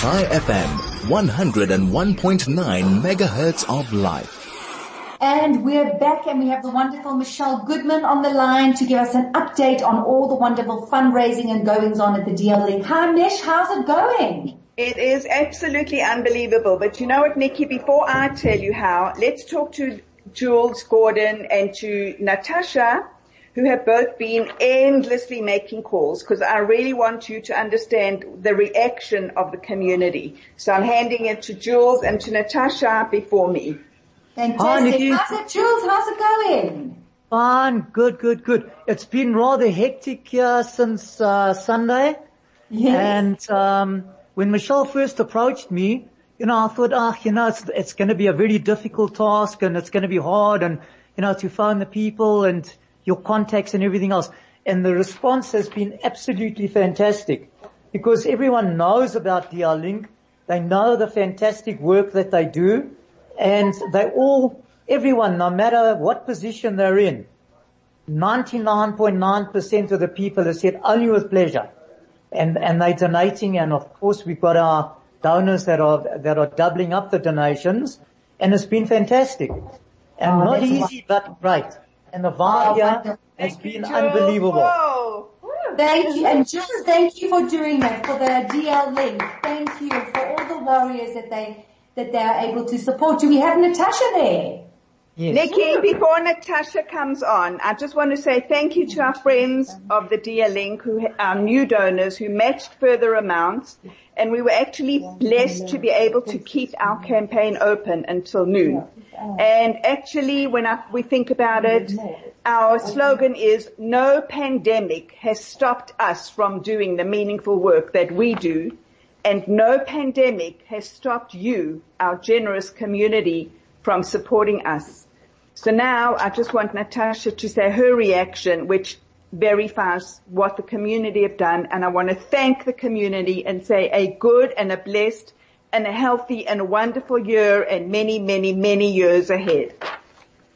Chai FM, 101.9 megahertz of life. And we're back and we have the wonderful Michelle Goodman on the line to give us an update on all the wonderful fundraising and goings on at the DL Link. Hi Mish, how's it going? It is absolutely unbelievable. But you know what, Nikki, before I tell you how, let's talk to Jules Gordon and to Natasha who have both been endlessly making calls because I really want you to understand the reaction of the community. So I'm handing it to Jules and to Natasha before me. Fantastic. Hi, how's it, Jules? How's it going? Fine, good, good, good. It's been rather hectic here since uh, Sunday. Yes. And um, when Michelle first approached me, you know, I thought, ah, oh, you know, it's, it's going to be a very difficult task and it's going to be hard and, you know, to find the people and your contacts and everything else. And the response has been absolutely fantastic because everyone knows about DL Link. They know the fantastic work that they do and they all, everyone, no matter what position they're in, 99.9% of the people have said only with pleasure. And, and they're donating and of course we've got our donors that are, that are doubling up the donations and it's been fantastic. And oh, not easy, but great and the vibe oh, has been unbelievable. Whoa. Thank you, and just thank you for doing that for the DL link. Thank you for all the warriors that they that they are able to support. Do we have Natasha there? Yes. Nikki, before Natasha comes on, I just want to say thank you to our friends of the DL Link, who our new donors who matched further amounts, and we were actually blessed to be able to keep our campaign open until noon. And actually, when I, we think about it, our slogan is no pandemic has stopped us from doing the meaningful work that we do, and no pandemic has stopped you, our generous community, from supporting us. So now I just want Natasha to say her reaction, which verifies what the community have done. And I want to thank the community and say a good and a blessed and a healthy and a wonderful year and many, many, many years ahead.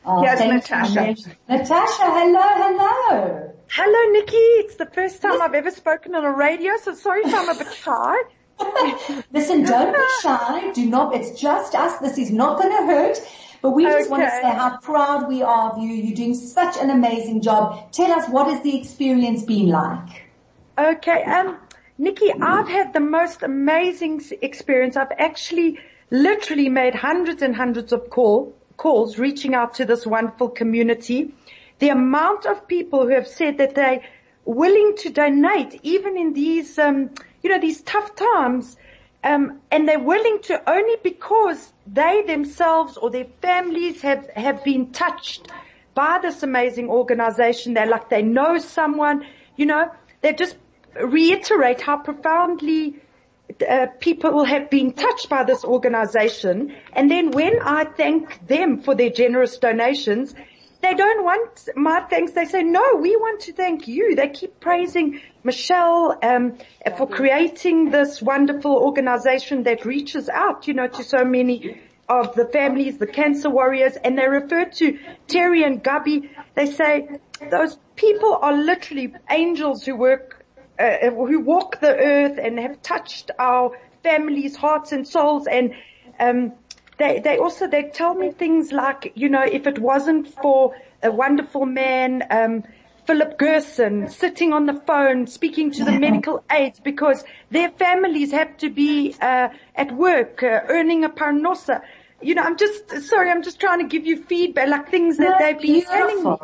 Oh, Here's Natasha. You. Natasha, hello, hello. Hello, Nikki. It's the first time I've ever spoken on a radio, so sorry if I'm a bit shy. Listen, don't be shy. Do not, it's just us. This is not going to hurt. But we just want to say how proud we are of you. You're doing such an amazing job. Tell us what has the experience been like? Okay, um, Nikki, I've had the most amazing experience. I've actually literally made hundreds and hundreds of call, calls reaching out to this wonderful community. The amount of people who have said that they're willing to donate even in these, um, you know, these tough times, um, and they're willing to only because they themselves or their families have, have been touched by this amazing organization. They're like they know someone, you know, they just reiterate how profoundly uh, people have been touched by this organization. And then when I thank them for their generous donations, they don't want my thanks. They say, no, we want to thank you. They keep praising Michelle um, for creating this wonderful organization that reaches out, you know, to so many of the families, the cancer warriors, and they refer to Terry and Gubby. They say those people are literally angels who work, uh, who walk the earth and have touched our families' hearts and souls and um, they, they also, they tell me things like, you know, if it wasn't for a wonderful man, um, Philip Gerson sitting on the phone speaking to the medical aides because their families have to be uh, at work uh, earning a parnosa. You know, I'm just sorry. I'm just trying to give you feedback, like things that they've been telling me.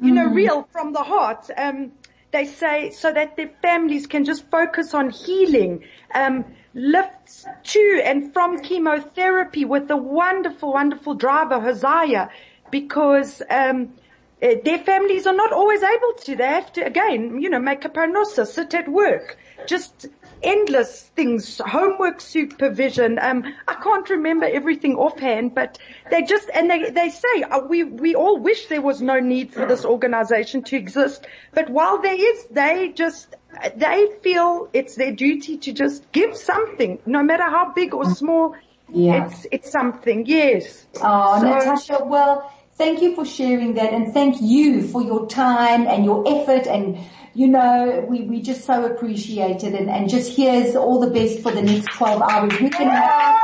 You know, mm. real from the heart. Um, they say so that their families can just focus on healing. Um, lifts to and from chemotherapy with the wonderful, wonderful driver Hosea because um, eh, their families are not always able to. They have to again, you know, make a parnosa, sit at work, just endless things, homework supervision. Um, I can't remember everything offhand, but they just and they they say uh, we we all wish there was no need for this organization to exist, but while there is, they just they feel it's their duty to just give something, no matter how big or small. Yeah. It's it's something. Yes. Oh, so, Natasha. Well. Thank you for sharing that and thank you for your time and your effort and you know, we, we just so appreciate it and, and just here's all the best for the next 12 hours. We're going to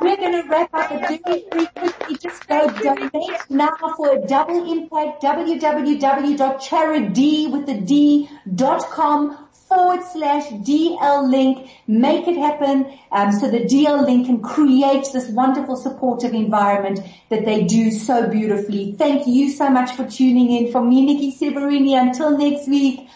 we're going to wrap up very, very quickly. Just go donate now for a double impact, www.charity with the D dot com forward slash DL link. Make it happen um, so the DL link can create this wonderful supportive environment that they do so beautifully. Thank you so much for tuning in. From me, Nikki Severini, until next week,